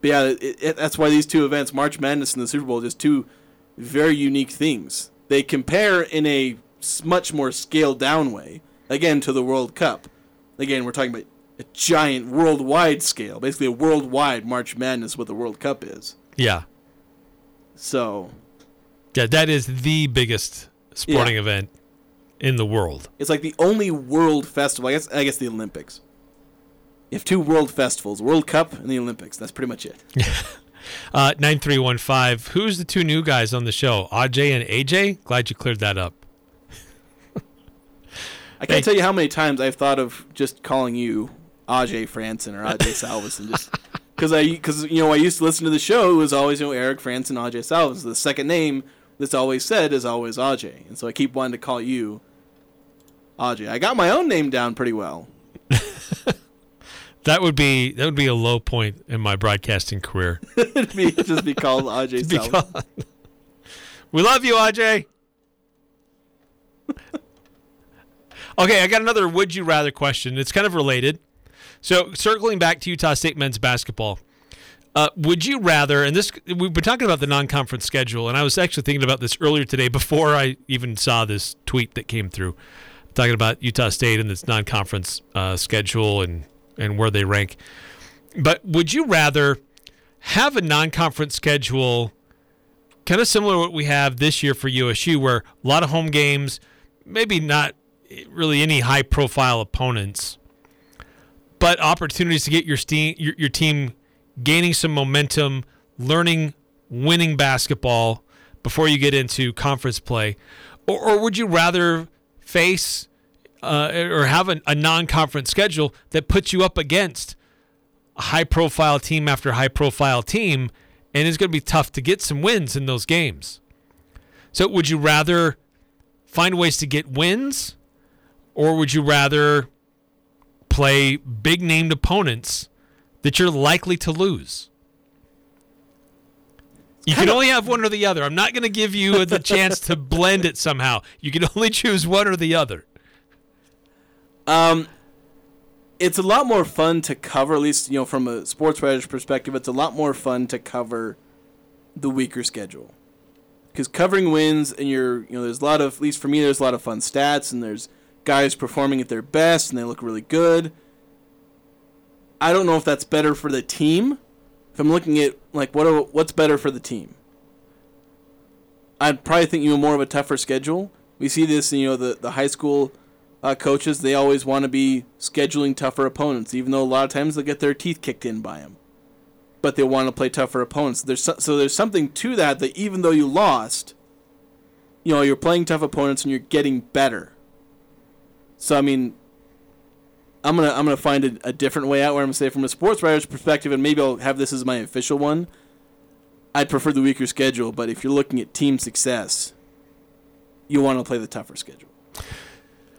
D: but yeah, it, it, that's why these two events, March Madness and the Super Bowl, just two very unique things. They compare in a much more scaled down way, again, to the World Cup. Again, we're talking about a giant worldwide scale, basically a worldwide March Madness, what the World Cup is.
E: Yeah.
D: So
E: Yeah, that is the biggest sporting
D: Yeah.
E: event in the world.
D: it's like the only world festival. I guess I guess the Olympics. You have two world festivals: World Cup and the Olympics. That's pretty much it. (laughs)
E: Uh, 9315. Who's the two new guys on the show? AJ and AJ? Glad you cleared that up.
D: I can't tell you how many times I've thought of just calling you AJ Frandsen or Ajay Salvesen, just (laughs) because I because you know I used to listen to the show. It was always you know Eric Frandsen, AJ Salvesen. The second name that's always said is always Aj, and so I keep wanting to call you Aj. I got my own name down pretty well. (laughs)
E: That would be that would be a low point in my broadcasting career. (laughs)
D: It'd be just be called (laughs) Ajay
E: Be called- we love you, AJ. okay, I got another would you rather question. It's kind of related. So, circling back to Utah State men's basketball, uh, would you rather? And this we've been talking about the non-conference schedule, and I was actually thinking about this earlier today before I even saw this tweet that came through, talking about Utah State and this non-conference uh, schedule and and where they rank. But would you rather have a non-conference schedule? kind of similar to what we have this year for USU, where a lot of home games, maybe not really any high profile opponents, but opportunities to get your, steam, your, your team gaining some momentum, learning winning basketball before you get into conference play? Or, or would you rather face uh, or have a, a non conference schedule that puts you up against a high profile team after high profile team? and it's going to be tough to get some wins in those games. So, would you rather find ways to get wins, or would you rather play big named opponents that you're likely to lose? You can only have one or the other. I'm not going to give you the chance to blend it somehow. You can only choose one or the other.
D: Um, it's a lot more fun to cover, at least you know from a sports writer's perspective. It's a lot more fun to cover the weaker schedule because covering wins and you're you know there's a lot of at least for me there's a lot of fun stats and there's guys performing at their best and they look really good. I don't know if that's better for the team. If I'm looking at like what are, what's better for the team, I'd probably think you know more of a tougher schedule. We see this, in, you know, the the high school uh, coaches they always want to be scheduling tougher opponents, even though a lot of times they'll get their teeth kicked in by them. But they want to play tougher opponents. There's so, so there's something to that that even though you lost, you know, you're playing tough opponents and you're getting better. So I mean, I'm gonna I'm gonna find a, a different way out where I'm gonna say from a sports writer's perspective, and maybe I'll have this as my official one. I'd prefer the weaker schedule, but if you're looking at team success, you want to play the tougher schedule.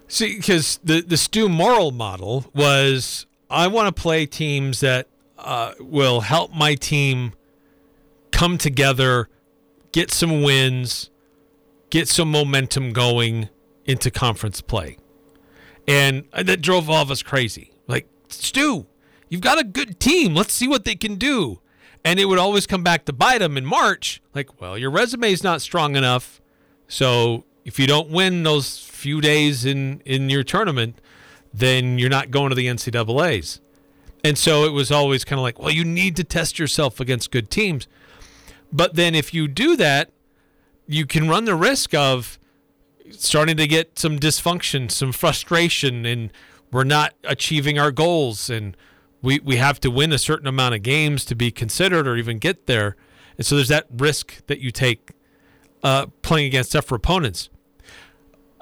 E: See, because the the Stu Morrill model was I want to play teams that uh, will help my team come together, get some wins, get some momentum going into conference play, and uh, that drove all of us crazy. Like Stu, you've got a good team. Let's see what they can do. And it would always come back to bite them in March. Like, well, your resume is not strong enough, so if you don't win those few days in in your tournament, then you're not going to the NCAA's. And so it was always kind of like, well, you need to test yourself against good teams. But then if you do that, you can run the risk of starting to get some dysfunction, some frustration, and we're not achieving our goals. And we, we have to win a certain amount of games to be considered or even get there. And so there's that risk that you take uh, playing against tougher opponents.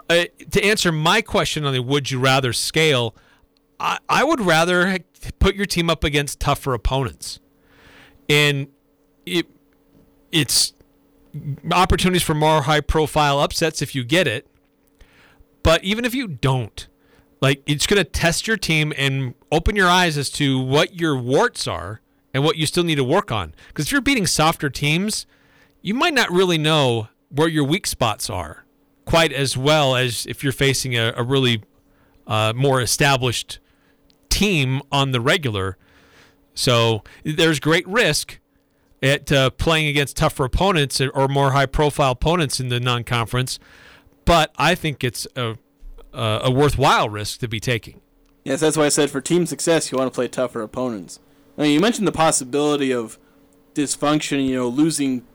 E: Uh, to answer my question on the would you rather scale, I, I would rather put your team up against tougher opponents. And it it's opportunities for more high profile upsets if you get it. But even if you don't, like it's going to test your team and open your eyes as to what your warts are and what you still need to work on. Because if you're beating softer teams, you might not really know where your weak spots are quite as well as if you're facing a, a really uh, more established team on the regular. So there's great risk at uh, playing against tougher opponents or more high profile opponents in the non conference, but I think it's a, a, worthwhile risk to be taking.
D: Yes, that's why I said for team success, you want to play tougher opponents. I mean, you mentioned the possibility of dysfunction, you know, losing,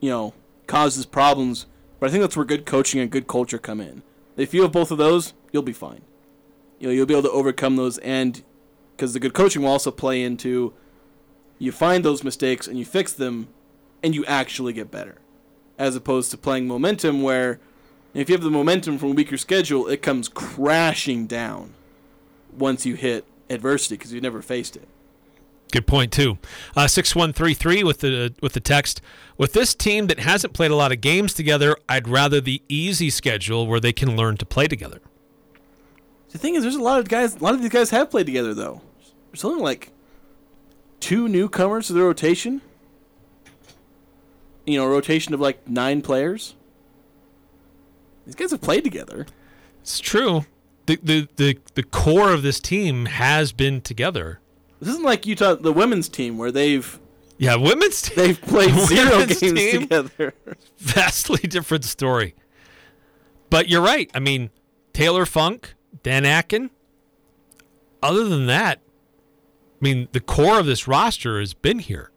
D: you know, causes problems, but I think that's where good coaching and good culture come in. If you have both of those, you'll be fine. You know, you'll be able to overcome those, and because the good coaching will also play into you find those mistakes and you fix them, and you actually get better, as opposed to playing momentum where if you have the momentum from a weaker schedule, it comes crashing down once you hit adversity because you've never faced it.
E: Good point too. Uh, six one three three with the with the text. With this team that hasn't played a lot of games together, I'd rather the easy schedule where they can learn to play together.
D: The thing is, there's a lot of guys. A lot of these guys have played together though. There's only like two newcomers to the rotation. You know, rotation of like nine players. These guys have played together.
E: It's true. The the the, the core of this team has been together.
D: This isn't like Utah, the women's team, where they've
E: yeah, women's team. (laughs)
D: They've played (laughs) zero games
E: team?
D: together. (laughs)
E: Vastly different story. But you're right. I mean, Taylor Funk, Dan Akin. Other than that, I mean, the core of this roster has been here.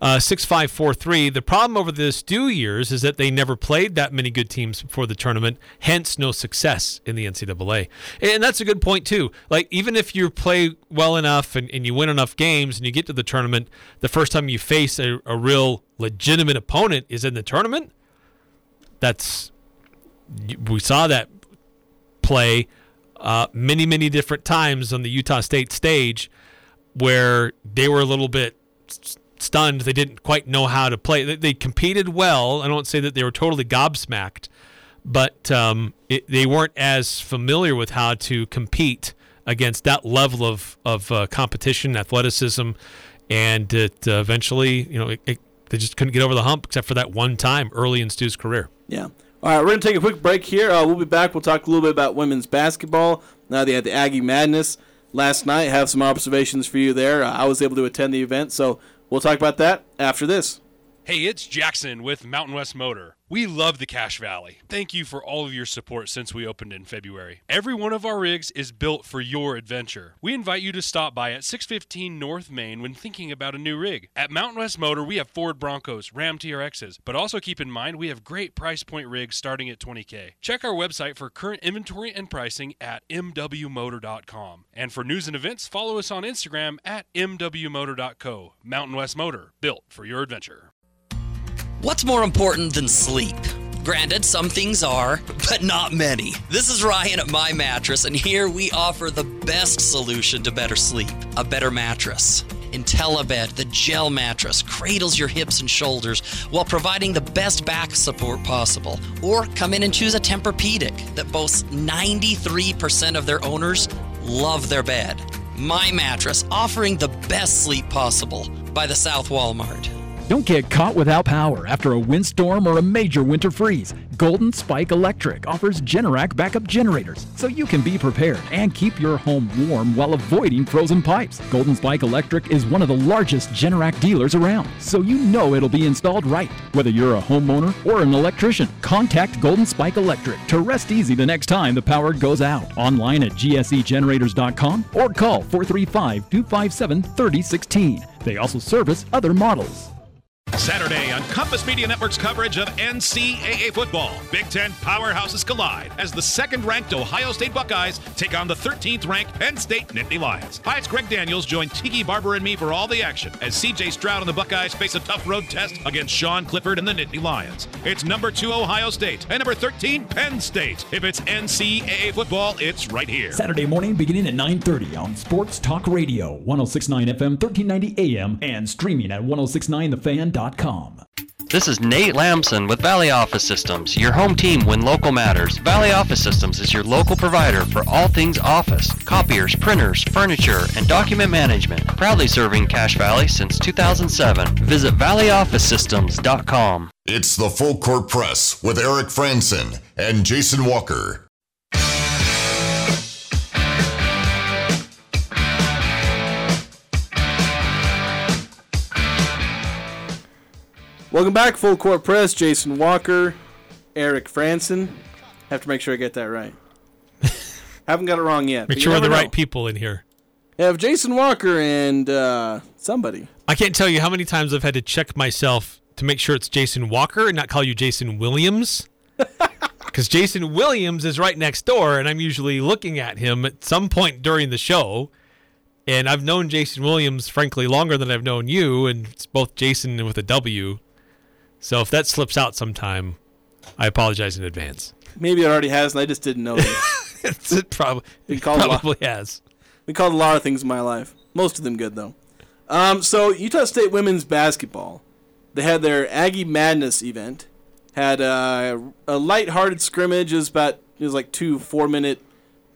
E: Uh, 6543. The problem over the Stu years is that they never played that many good teams before the tournament, hence no success in the NCAA. And that's a good point, too. Like, even if you play well enough and, and you win enough games and you get to the tournament, the first time you face a, a real legitimate opponent is in the tournament. That's, we saw that play uh, many, many different times on the Utah State stage where they were a little bit stunned. They didn't quite know how to play. They, they competed well. I don't say that they were totally gobsmacked, but um, it, they weren't as familiar with how to compete against that level of of uh, competition, athleticism, and it uh, eventually, you know, it, it, they just couldn't get over the hump except for that one time early in Stu's career.
D: Yeah. All right, we're going to take a quick break here. Uh, we'll be back. We'll talk a little bit about women's basketball. Now they had the Aggie Madness last night. Have some observations for you there. I was able to attend the event, so we'll talk about that after this.
L: Hey, it's Jackson with Mountain West Motor. We love the Cache Valley. Thank you for all of your support since we opened in February. Every one of our rigs is built for your adventure. We invite you to stop by at 615 North Main when thinking about a new rig. At Mountain West Motor, we have Ford Broncos, Ram TRXs, but also keep in mind we have great price point rigs starting at 20K. Check our website for current inventory and pricing at mwmotor.com. And for news and events, follow us on Instagram at mwmotor.co. Mountain West Motor, built for your adventure.
M: What's more important than sleep? Granted, some things are, but not many. This is Ryan at My Mattress, and here we offer the best solution to better sleep a better mattress. IntelliBed, the gel mattress, cradles your hips and shoulders while providing the best back support possible. Or come in and choose a Tempur-Pedic that boasts 93% of their owners love their bed. My Mattress, offering the best sleep possible by the South Walmart.
G: Don't get caught without power after a windstorm or a major winter freeze. Golden Spike Electric offers Generac backup generators so you can be prepared and keep your home warm while avoiding frozen pipes. Golden Spike Electric is one of the largest Generac dealers around, so you know it'll be installed right. Whether you're a homeowner or an electrician, contact Golden Spike Electric to rest easy the next time the power goes out. Online at gsegenerators.com or call 435 257 3016. They also service other models.
N: Saturday on Compass Media Network's coverage of NCAA football. Big Ten powerhouses collide as the second ranked Ohio State Buckeyes take on the 13th ranked Penn State Nittany Lions. Hi, it's Greg Daniels. Join Tiki Barber and me for all the action as CJ Stroud and the Buckeyes face a tough road test against Sean Clifford and the Nittany Lions. It's number two Ohio State and number 13 Penn State. If it's NCAA football, it's right here.
G: Saturday morning beginning at 9:30 on Sports Talk Radio, 1069 FM, 1390 AM and streaming at 1069thefan.com.
O: This is Nate Lamson with Valley Office Systems, your home team when local matters. Valley Office Systems is your local provider for all things office, copiers, printers, furniture, and document management. Proudly serving Cache Valley since 2007. Visit valleyofficesystems.com.
B: It's the Full Court Press with Eric Frandsen and Jason Walker.
D: Welcome back, Full Court Press. Jason Walker, Eric Frandsen. Have to make sure I get that right. (laughs) Haven't got it wrong yet.
E: Make sure we're the
D: never
E: right people in here.
D: Have Jason Walker and uh, somebody.
E: I can't tell you how many times I've had to check myself to make sure it's Jason Walker and not call you Jason Williams. (laughs) Because Jason Williams is right next door, and I'm usually looking at him at some point during the show. And I've known Jason Williams, frankly, longer than I've known you, and it's both Jason with a W. So if that slips out sometime, I apologize in advance.
D: Maybe it already has, and I just didn't know it.
E: it probably,
D: Been called a lot-
E: probably has.
D: We called a lot of things in my life. Most of them good though. Um, so Utah State women's basketball, they had their Aggie Madness event. Had uh, a light-hearted scrimmage. It was about it was like two four-minute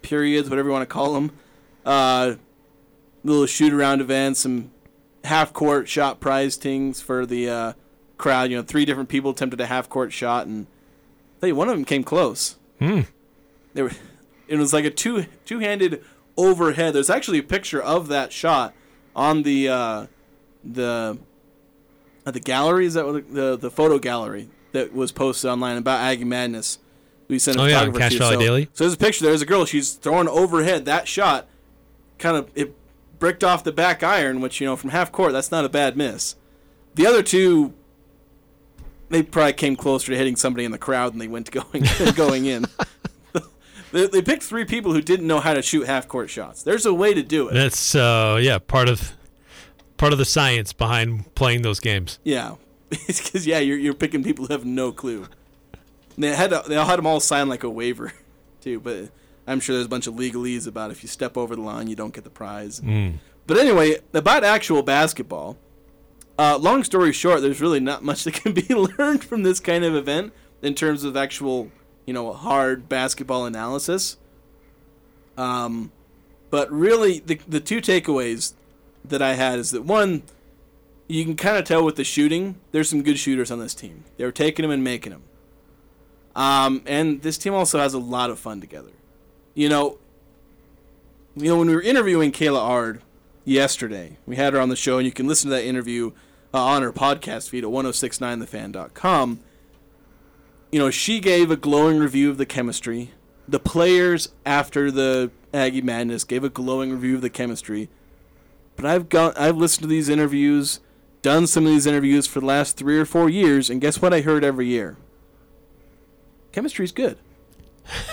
D: periods, whatever you want to call them. Uh, little shoot-around events, some half-court shot prize things for the uh, crowd. You know, three different people attempted a half-court shot, and you, one of them came close. They were, it was like a two two-handed overhead. There's actually a picture of that shot on the uh, the uh, the gallery. Is that what the, the the photo gallery that was posted online about Aggie Madness? We sent a
E: Oh, yeah,
D: photographer
E: Cache
D: to.
E: Valley
D: so,
E: Daily.
D: So there's a picture. There's a girl. She's throwing overhead. That shot kind of it bricked off the back iron, which you know from half court that's not a bad miss. The other two, they probably came closer to hitting somebody in the crowd than they went to going (laughs) going in. (laughs) they, they picked three people who didn't know how to shoot half court shots. There's a way to do it.
E: That's uh, yeah, part of part of the science behind playing those games.
D: Yeah, (laughs) it's because yeah, you're you're picking people who have no clue. And they had to, they all had them all sign like a waiver, too. But I'm sure there's a bunch of legalese about if you step over the line, you don't get the prize.
E: Mm.
D: But anyway, about actual basketball. Uh, long story short, there's really not much that can (laughs) be learned from this kind of event in terms of actual, you know, hard basketball analysis. Um, but really, the the two takeaways that I had is that one, you can kind of tell with the shooting, there's some good shooters on this team. They're taking them and making them. Um, and this team also has a lot of fun together. You know, you know when we were interviewing Kayla Ard yesterday, we had her on the show, and you can listen to that interview uh, on her podcast feed at 1069thefan.com. You know, she gave a glowing review of the chemistry. The players after the Aggie Madness gave a glowing review of the chemistry. But I've got I've listened to these interviews, done some of these interviews for the last three or four years, and guess what I heard every year? Chemistry's good.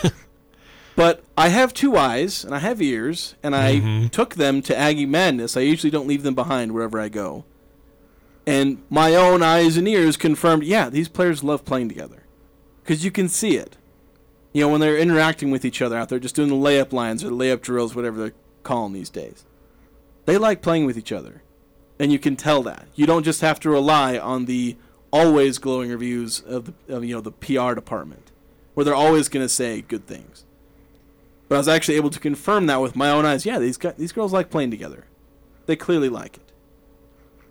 D: (laughs) but I have two eyes and I have ears, and I took them to Aggie Madness. I usually don't leave them behind wherever I go. And my own eyes and ears confirmed, yeah, these players love playing together. Because you can see it. You know, when they're interacting with each other out there, just doing the layup lines or the layup drills, whatever they're calling these days. They like playing with each other. And you can tell that. You don't just have to rely on the always glowing reviews of the of, you know the PR department, where they're always going to say good things. But I was actually able to confirm that with my own eyes. Yeah, these guys, these girls like playing together. They clearly like it.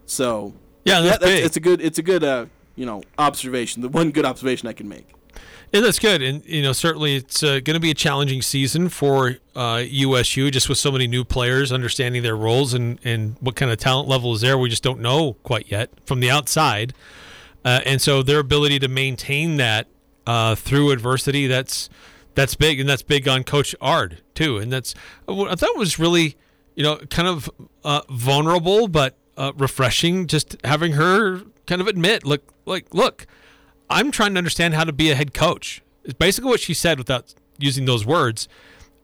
D: So
E: Yeah, that's big.
D: it's a good it's a good uh, you know observation. The one good observation I can make.
E: Yeah, that's good, and you know certainly it's uh, going to be a challenging season for uh, USU, just with so many new players, understanding their roles and and what kind of talent level is there. We just don't know quite yet from the outside, uh, and so their ability to maintain that uh, through adversity that's that's big, and that's big on Coach Ard too, and that's what I thought was really you know kind of uh, vulnerable but uh, refreshing, just having her kind of admit, look, like look. I'm trying to understand how to be a head coach. It's basically what she said without using those words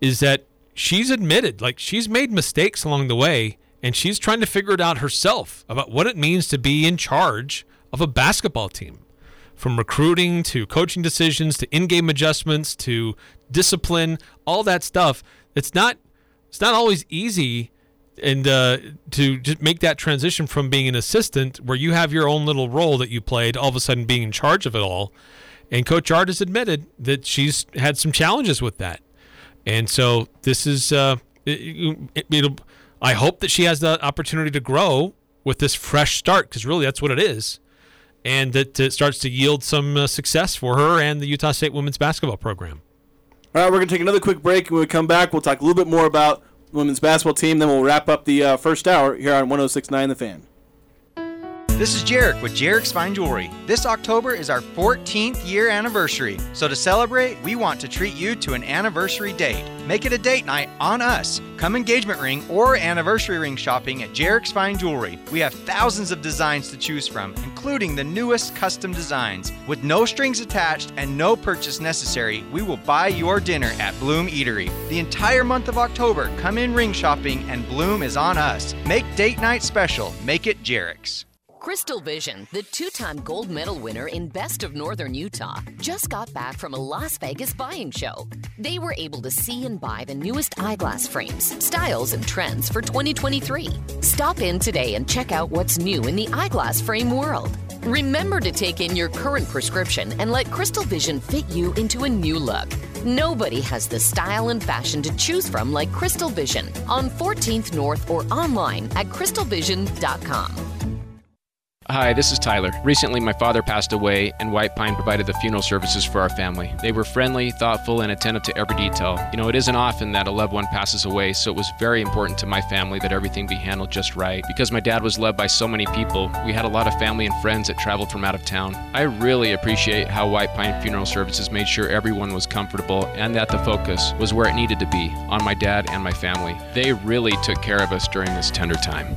E: is that she's admitted like she's made mistakes along the way and she's trying to figure it out herself about what it means to be in charge of a basketball team. From recruiting to coaching decisions to in-game adjustments to discipline, all that stuff. It's not it's not always easy and uh, to just make that transition from being an assistant where you have your own little role that you played all of a sudden being in charge of it all and coach Ard has admitted that she's had some challenges with that and so this is uh, it, it'll, i hope that she has the opportunity to grow with this fresh start because really that's what it is and that it starts to yield some uh, success for her and the Utah State women's basketball program.
D: All right, we're going to take another quick break. And when we come back, we'll talk a little bit more about women's basketball team. Then we'll wrap up the uh, first hour here on 1069 The Fan.
P: This is Jarek with Jarek's Fine Jewelry. This October is our 14th year anniversary. So to celebrate, we want to treat you to an anniversary date. Make it a date night on us. Come engagement ring or anniversary ring shopping at Jarek's Fine Jewelry. We have thousands of designs to choose from, including the newest custom designs. With no strings attached and no purchase necessary, we will buy your dinner at Bloom Eatery. The entire month of October, come in ring shopping and Bloom is on us. Make date night special. Make it Jarek's.
Q: Crystal Vision, the two time gold medal winner in Best of Northern Utah, just got back from a Las Vegas buying show. They were able to see and buy the newest eyeglass frames, styles, and trends for 2023. Stop in today and check out what's new in the eyeglass frame world. Remember to take in your current prescription and let Crystal Vision fit you into a new look. Nobody has the style and fashion to choose from like Crystal Vision on 14th North or online at crystalvision.com.
R: Hi, this is Tyler. Recently, my father passed away, and White Pine provided the funeral services for our family. They were friendly, thoughtful, and attentive to every detail. You know, it isn't often that a loved one passes away, so it was very important to my family that everything be handled just right. Because my dad was loved by so many people, we had a lot of family and friends that traveled from out of town. I really appreciate how White Pine Funeral Services made sure everyone was comfortable and that the focus was where it needed to be on my dad and my family. They really took care of us during this tender time.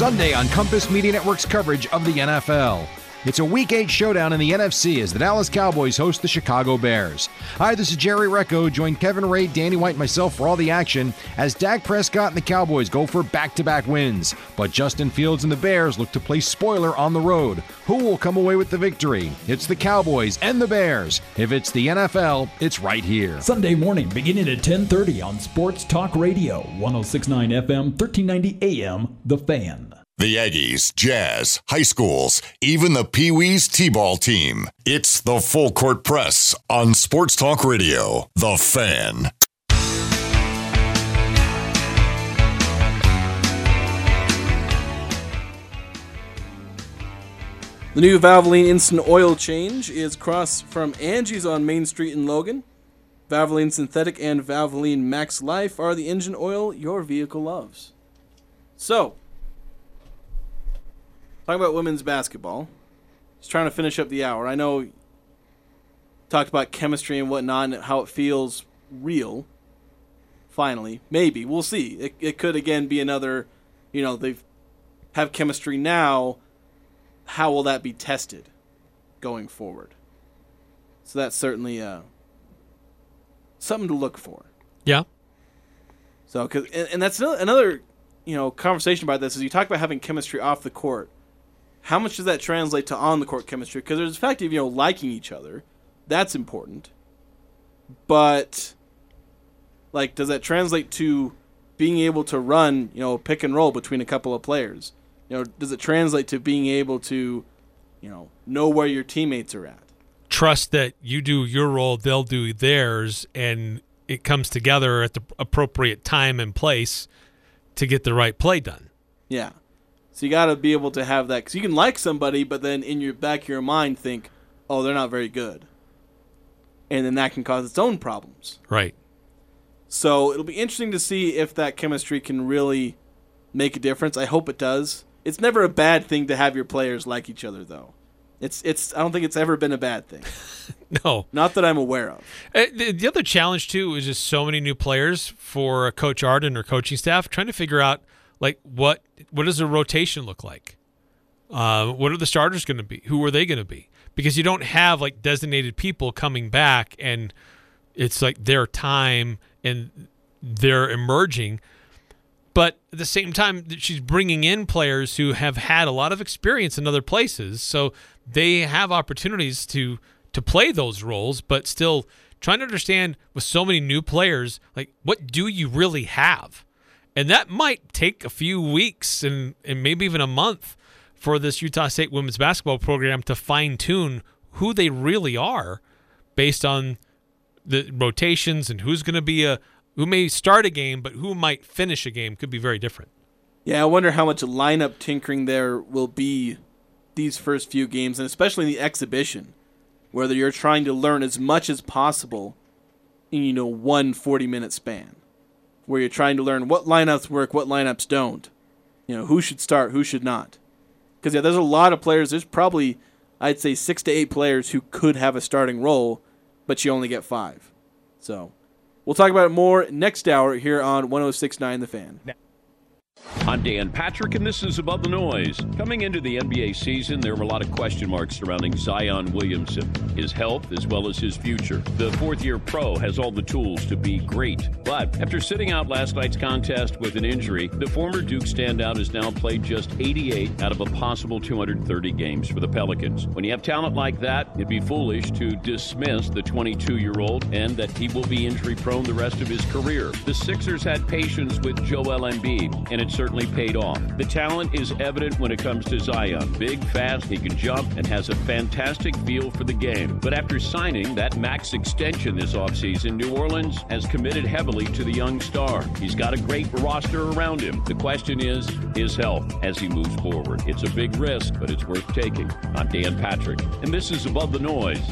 S: Sunday on Compass Media Network's coverage of the NFL. It's a Week 8 showdown in the NFC as the Dallas Cowboys host the Chicago Bears. Hi, this is Jerry Recco. Join Kevin Ray, Danny White, and myself for all the action as Dak Prescott and the Cowboys go for back to back wins. But Justin Fields and the Bears look to play spoiler on the road. Who will come away with the victory? It's the Cowboys and the Bears. If it's the NFL, it's right here.
G: Sunday morning beginning at 10:30 on Sports Talk Radio, 1069 FM, 1390 AM, The Fan.
B: The Aggies, Jazz, high schools, even the Pee Wees T ball team. It's the Full Court Press on Sports Talk Radio. The Fan.
D: The new Valvoline Instant Oil Change is across from Angie's on Main Street in Logan. Valvoline Synthetic and Valvoline Max Life are the engine oil your vehicle loves. So, talking about women's basketball. Just trying to finish up the hour. I know talked about chemistry and whatnot and how it feels real. Finally, maybe we'll see. It, it could again be another. You know they have chemistry now. How will that be tested going forward? So that's certainly uh, something to look for.
E: Yeah.
D: So, cause, and, and that's another, another, you know, conversation about this is you talk about having chemistry off the court. How much does that translate to on the court chemistry? Because there's the fact of you know liking each other, that's important. But, like, does that translate to being able to run, you know, pick and roll between a couple of players? You know, does it translate to being able to, you know, know where your teammates are at?
E: Trust that you do your role, they'll do theirs, and it comes together at the appropriate time and place to get the right play done.
D: Yeah. So you got to be able to have that because you can like somebody, but then in your back of your mind think, "Oh, they're not very good," and then that can cause its own problems.
E: Right.
D: So it'll be interesting to see if that chemistry can really make a difference. I hope it does. It's never a bad thing to have your players like each other, though. It's it's. I don't think it's ever been a bad thing. (laughs)
E: no,
D: not that I'm aware of.
E: Uh, the, the other challenge too is just so many new players for Coach Arden or coaching staff trying to figure out like what what does a rotation look like? Uh, what are the starters going to be? Who are they going to be? Because you don't have like designated people coming back and it's like their time and they're emerging. But at the same time, she's bringing in players who have had a lot of experience in other places, so they have opportunities to to play those roles, but still trying to understand with so many new players, like what do you really have? And that might take a few weeks and, and maybe even a month for this Utah State women's basketball program to fine tune who they really are based on the rotations and who's going to be a who may start a game, but who might finish a game could be very different.
D: Yeah, I wonder how much lineup tinkering there will be these first few games, and especially in the exhibition, whether you're trying to learn as much as possible in you know one 40 minute span, where you're trying to learn what lineups work, what lineups don't, you know who should start, who should not, because yeah, there's a lot of players. There's probably I'd say six to eight players who could have a starting role, but you only get five. So we'll talk about it more next hour here on 106.9 The Fan.
T: I'm Dan Patrick, and this is Above the Noise. Coming into the NBA season, there were a lot of question marks surrounding Zion Williamson, his health, as well as his future. The fourth year pro has all the tools to be great. But after sitting out last night's contest with an injury, the former Duke standout has now played just 88 out of a possible 230 games for the Pelicans. When you have talent like that, it'd be foolish to dismiss the 22 year old and that he will be injury prone the rest of his career. The Sixers had patience with Joel Embiid, and certainly paid off. The talent is evident when it comes to Zion. Big, fast, he can jump, and has a fantastic feel for the game. But after signing that max extension this offseason, New Orleans has committed heavily to the young star. He's got a great roster around him. The question is his health as he moves forward. It's a big risk, but it's worth taking. I'm Dan Patrick, and this is Above the Noise.